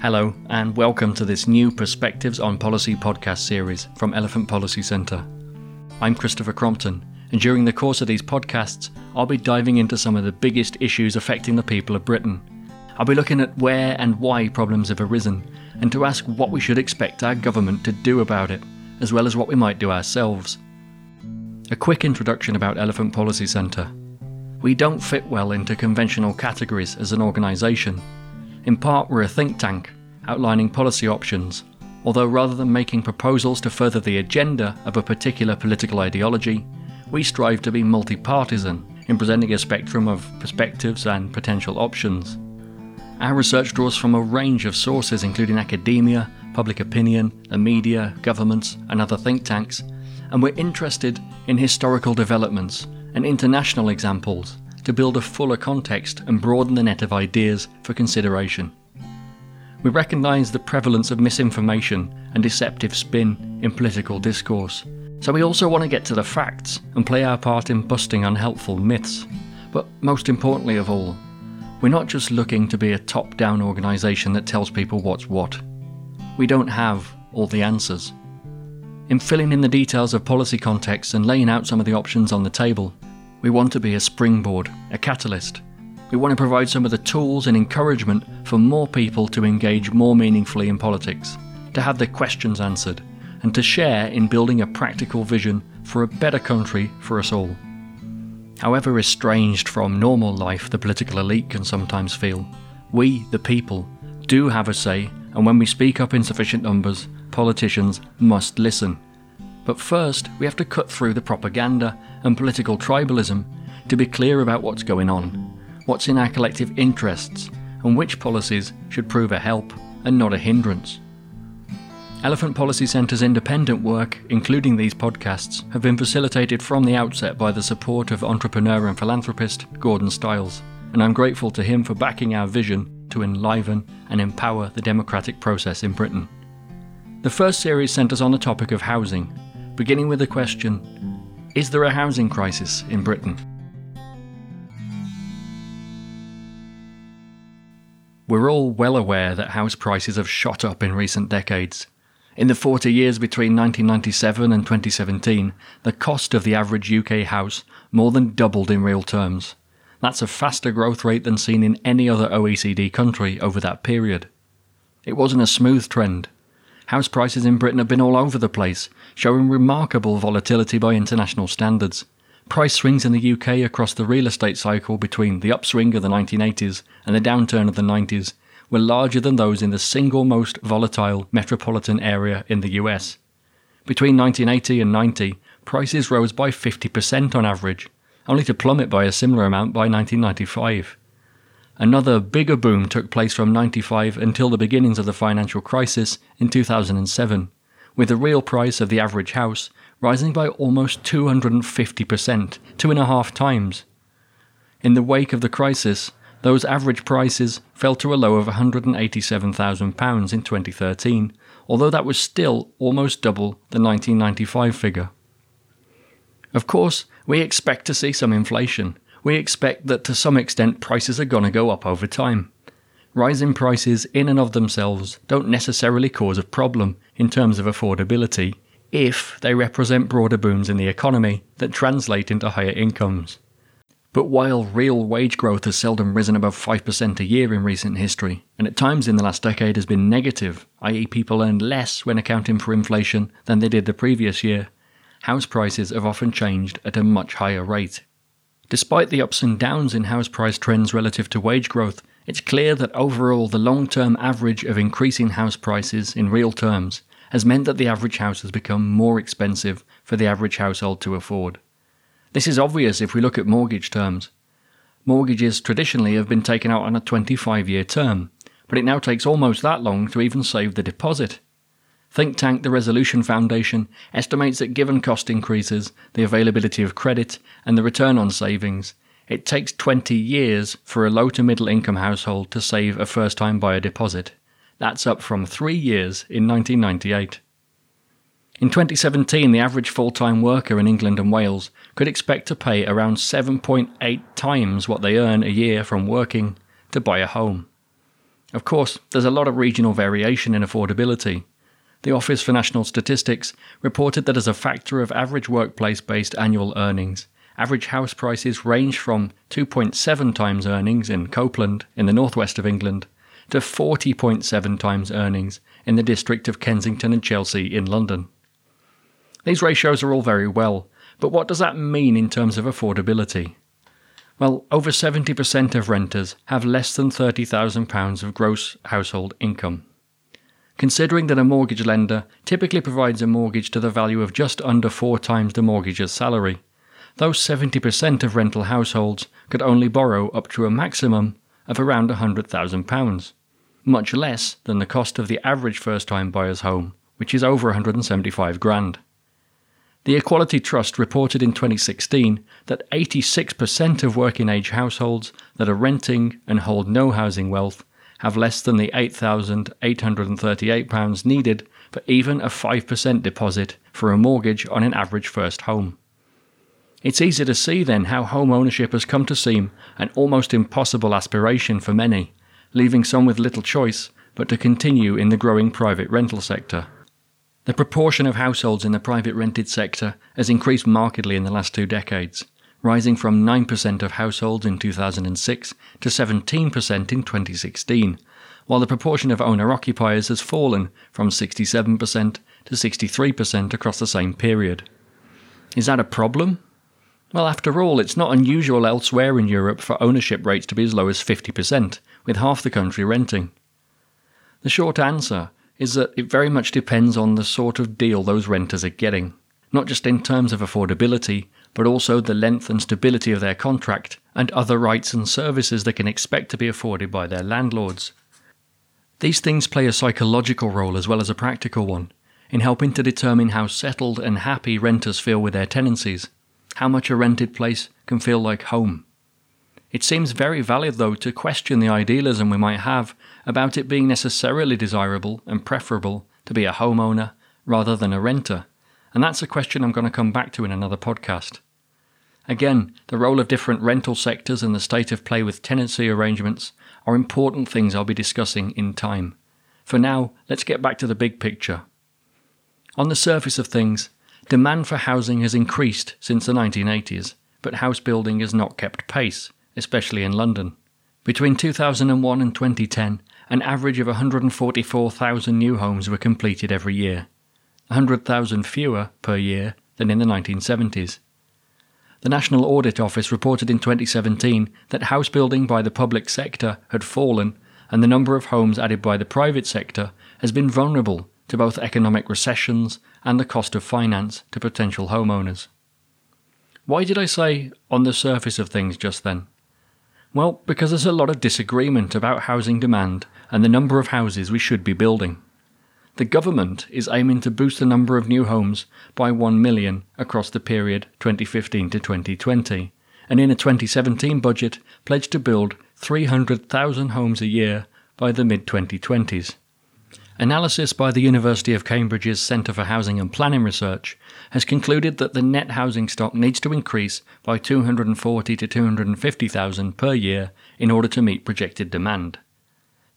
Hello, and welcome to this new Perspectives on Policy podcast series from Elephant Policy Centre. I'm Christopher Crompton, and during the course of these podcasts, I'll be diving into some of the biggest issues affecting the people of Britain. I'll be looking at where and why problems have arisen, and to ask what we should expect our government to do about it, as well as what we might do ourselves. A quick introduction about Elephant Policy Centre. We don't fit well into conventional categories as an organisation. In part, we're a think tank, outlining policy options, although rather than making proposals to further the agenda of a particular political ideology, we strive to be multi partisan in presenting a spectrum of perspectives and potential options. Our research draws from a range of sources, including academia, public opinion, the media, governments, and other think tanks, and we're interested in historical developments and international examples to build a fuller context and broaden the net of ideas for consideration. We recognise the prevalence of misinformation and deceptive spin in political discourse, so we also want to get to the facts and play our part in busting unhelpful myths. But most importantly of all, we're not just looking to be a top down organisation that tells people what's what. We don't have all the answers. In filling in the details of policy context and laying out some of the options on the table, we want to be a springboard, a catalyst. We want to provide some of the tools and encouragement for more people to engage more meaningfully in politics, to have their questions answered, and to share in building a practical vision for a better country for us all. However estranged from normal life the political elite can sometimes feel, we, the people, do have a say, and when we speak up in sufficient numbers, politicians must listen. But first, we have to cut through the propaganda and political tribalism to be clear about what's going on, what's in our collective interests, and which policies should prove a help and not a hindrance. Elephant Policy Centre's independent work, including these podcasts, have been facilitated from the outset by the support of entrepreneur and philanthropist Gordon Stiles, and I'm grateful to him for backing our vision to enliven and empower the democratic process in Britain. The first series centres on the topic of housing beginning with the question Is there a housing crisis in Britain? We're all well aware that house prices have shot up in recent decades. In the 40 years between 1997 and 2017, the cost of the average UK house more than doubled in real terms. That's a faster growth rate than seen in any other OECD country over that period. It wasn't a smooth trend. House prices in Britain have been all over the place, showing remarkable volatility by international standards. Price swings in the UK across the real estate cycle between the upswing of the 1980s and the downturn of the 90s were larger than those in the single most volatile metropolitan area in the US. Between 1980 and 90, prices rose by 50% on average, only to plummet by a similar amount by 1995. Another bigger boom took place from 95 until the beginnings of the financial crisis in 2007, with the real price of the average house rising by almost 250%, two and a half times. In the wake of the crisis, those average prices fell to a low of £187,000 in 2013, although that was still almost double the 1995 figure. Of course, we expect to see some inflation, we expect that to some extent prices are going to go up over time. Rising prices in and of themselves don't necessarily cause a problem in terms of affordability if they represent broader booms in the economy that translate into higher incomes. But while real wage growth has seldom risen above 5% a year in recent history, and at times in the last decade has been negative, i.e., people earned less when accounting for inflation than they did the previous year, house prices have often changed at a much higher rate. Despite the ups and downs in house price trends relative to wage growth, it's clear that overall the long term average of increasing house prices in real terms has meant that the average house has become more expensive for the average household to afford. This is obvious if we look at mortgage terms. Mortgages traditionally have been taken out on a 25 year term, but it now takes almost that long to even save the deposit. Think tank The Resolution Foundation estimates that given cost increases, the availability of credit, and the return on savings, it takes 20 years for a low to middle income household to save a first time buyer deposit. That's up from three years in 1998. In 2017, the average full time worker in England and Wales could expect to pay around 7.8 times what they earn a year from working to buy a home. Of course, there's a lot of regional variation in affordability. The Office for National Statistics reported that as a factor of average workplace based annual earnings, average house prices range from 2.7 times earnings in Copeland in the northwest of England to 40.7 times earnings in the district of Kensington and Chelsea in London. These ratios are all very well, but what does that mean in terms of affordability? Well, over 70% of renters have less than £30,000 of gross household income. Considering that a mortgage lender typically provides a mortgage to the value of just under four times the mortgage's salary, those 70% of rental households could only borrow up to a maximum of around £100,000, much less than the cost of the average first time buyer's home, which is over 175 grand. The Equality Trust reported in 2016 that 86% of working age households that are renting and hold no housing wealth have less than the £8,838 needed for even a 5% deposit for a mortgage on an average first home. It's easy to see then how home ownership has come to seem an almost impossible aspiration for many, leaving some with little choice but to continue in the growing private rental sector. The proportion of households in the private rented sector has increased markedly in the last two decades, rising from 9% of households in 2006 to 17% in 2016, while the proportion of owner occupiers has fallen from 67% to 63% across the same period. Is that a problem? Well, after all, it's not unusual elsewhere in Europe for ownership rates to be as low as 50%, with half the country renting. The short answer is that it very much depends on the sort of deal those renters are getting, not just in terms of affordability, but also the length and stability of their contract and other rights and services they can expect to be afforded by their landlords. These things play a psychological role as well as a practical one in helping to determine how settled and happy renters feel with their tenancies, how much a rented place can feel like home. It seems very valid, though, to question the idealism we might have about it being necessarily desirable and preferable to be a homeowner rather than a renter, and that's a question I'm going to come back to in another podcast. Again, the role of different rental sectors and the state of play with tenancy arrangements are important things I'll be discussing in time. For now, let's get back to the big picture. On the surface of things, demand for housing has increased since the 1980s, but house building has not kept pace especially in London. Between 2001 and 2010, an average of 144,000 new homes were completed every year, 100,000 fewer per year than in the 1970s. The National Audit Office reported in 2017 that house building by the public sector had fallen and the number of homes added by the private sector has been vulnerable to both economic recessions and the cost of finance to potential homeowners. Why did I say on the surface of things just then? Well, because there's a lot of disagreement about housing demand and the number of houses we should be building. The government is aiming to boost the number of new homes by 1 million across the period 2015 to 2020, and in a 2017 budget pledged to build 300,000 homes a year by the mid 2020s. Analysis by the University of Cambridge's Centre for Housing and Planning Research has concluded that the net housing stock needs to increase by 240 to 250,000 per year in order to meet projected demand.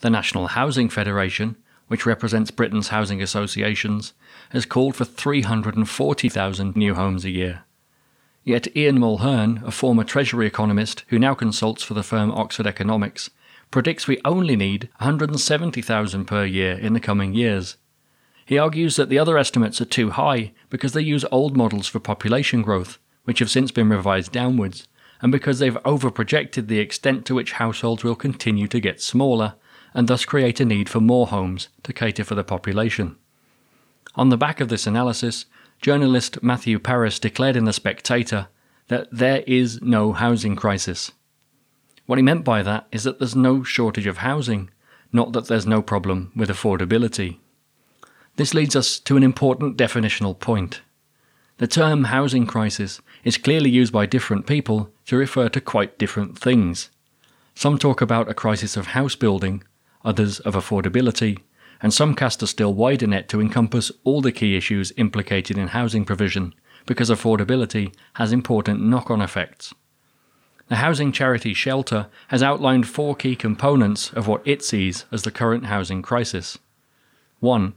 The National Housing Federation, which represents Britain's housing associations, has called for 340,000 new homes a year. Yet Ian Mulheirn, a former Treasury economist who now consults for the firm Oxford Economics, predicts we only need 170,000 per year in the coming years. He argues that the other estimates are too high because they use old models for population growth, which have since been revised downwards, and because they've overprojected the extent to which households will continue to get smaller, and thus create a need for more homes to cater for the population. On the back of this analysis, journalist Matthew Parris declared in The Spectator that there is no housing crisis. What he meant by that is that there's no shortage of housing, not that there's no problem with affordability. This leads us to an important definitional point. The term housing crisis is clearly used by different people to refer to quite different things. Some talk about a crisis of house building, others of affordability, and some cast a still wider net to encompass all the key issues implicated in housing provision, because affordability has important knock on effects. the housing charity Shelter has outlined four key components of what it sees as the current housing crisis. 1.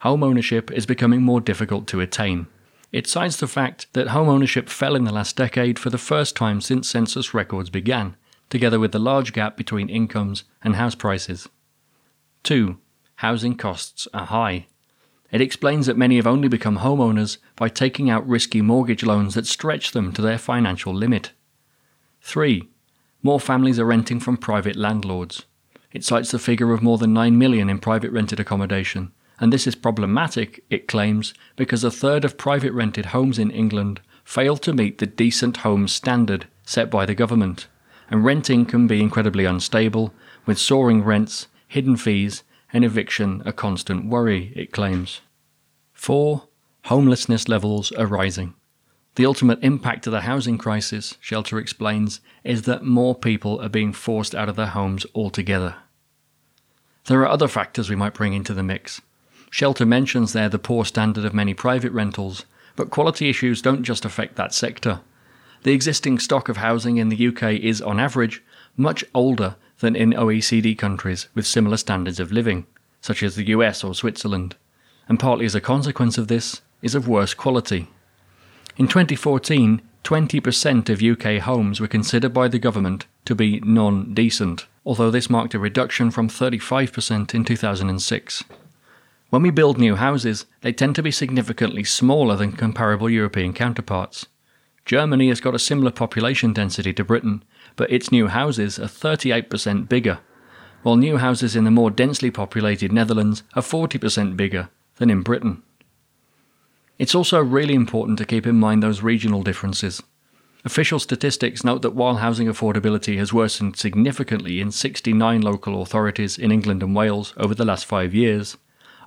Home ownership is becoming more difficult to attain. It cites the fact that home ownership fell in the last decade for the first time since census records began, together with the large gap between incomes and house prices. 2. Housing costs are high. It explains that many have only become homeowners by taking out risky mortgage loans that stretch them to their financial limit. 3. More families are renting from private landlords. It cites the figure of more than 9 million in private rented accommodation, and this is problematic, it claims, because a third of private rented homes in England fail to meet the decent homes standard set by the government, and renting can be incredibly unstable, with soaring rents, hidden fees, and eviction a constant worry, it claims. 4. Homelessness levels are rising. The ultimate impact of the housing crisis, Shelter explains, is that more people are being forced out of their homes altogether. There are other factors we might bring into the mix. Shelter mentions there the poor standard of many private rentals, but quality issues don't just affect that sector. The existing stock of housing in the UK is, on average, much older than in OECD countries with similar standards of living, such as the US or Switzerland, and partly as a consequence of this, is of worse quality. In 2014, 20% of UK homes were considered by the government to be non decent, although this marked a reduction from 35% in 2006. When we build new houses, they tend to be significantly smaller than comparable European counterparts. Germany has got a similar population density to Britain, but its new houses are 38% bigger, while new houses in the more densely populated Netherlands are 40% bigger than in Britain. It's also really important to keep in mind those regional differences. Official statistics note that while housing affordability has worsened significantly in 69 local authorities in England and Wales over the last five years,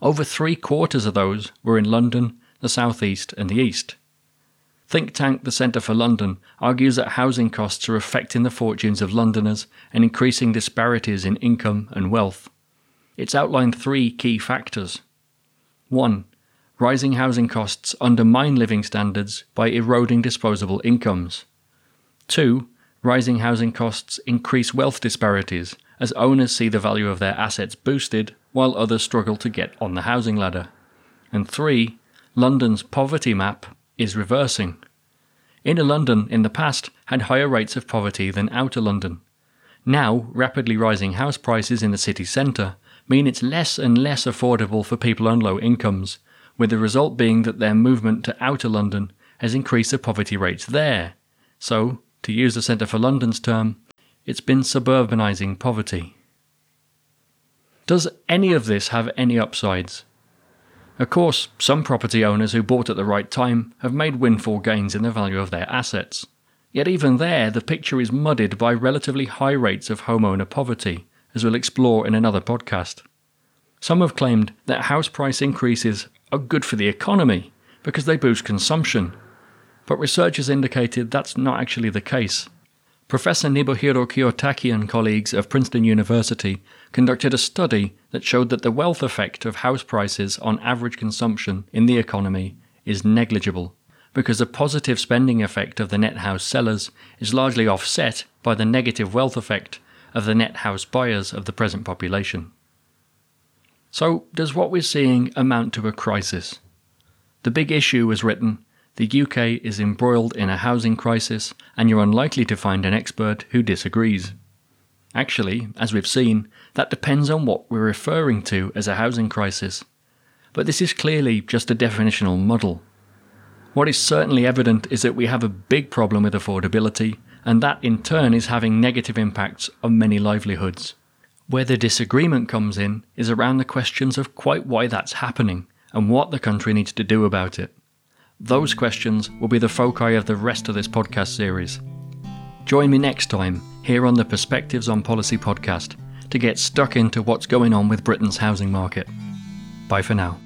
over three quarters of those were in London, the South East, and the East. Think tank the Centre for London argues that housing costs are affecting the fortunes of Londoners and increasing disparities in income and wealth. It's outlined three key factors. 1. Rising housing costs undermine living standards by eroding disposable incomes. 2. Rising housing costs increase wealth disparities as owners see the value of their assets boosted while others struggle to get on the housing ladder. And 3. London's poverty map is reversing. Inner London in the past had higher rates of poverty than outer London. Now, rapidly rising house prices in the city centre mean it's less and less affordable for people on low incomes, with the result being that their movement to outer London has increased the poverty rates there. So, to use the Centre for London's term, it's been suburbanising poverty. Does any of this have any upsides? Of course, some property owners who bought at the right time have made windfall gains in the value of their assets. Yet even there, the picture is muddied by relatively high rates of homeowner poverty, as we'll explore in another podcast. Some have claimed that house price increases are good for the economy because they boost consumption, but research has indicated that's not actually the case. Professor Nobuhiro Kiyotaki and colleagues of Princeton University conducted a study that showed that the wealth effect of house prices on average consumption in the economy is negligible, because the positive spending effect of the net house sellers is largely offset by the negative wealth effect of the net house buyers of the present population. So, does what we're seeing amount to a crisis? The big issue, as written, the UK is embroiled in a housing crisis, and you're unlikely to find an expert who disagrees. Actually, as we've seen, that depends on what we're referring to as a housing crisis. But this is clearly just a definitional muddle. What is certainly evident is that we have a big problem with affordability, and that in turn is having negative impacts on many livelihoods. Where the disagreement comes in is around the questions of quite why that's happening and what the country needs to do about it. Those questions will be the foci of the rest of this podcast series. Join me next time here on the Perspectives on Policy podcast to get stuck into what's going on with Britain's housing market. Bye for now.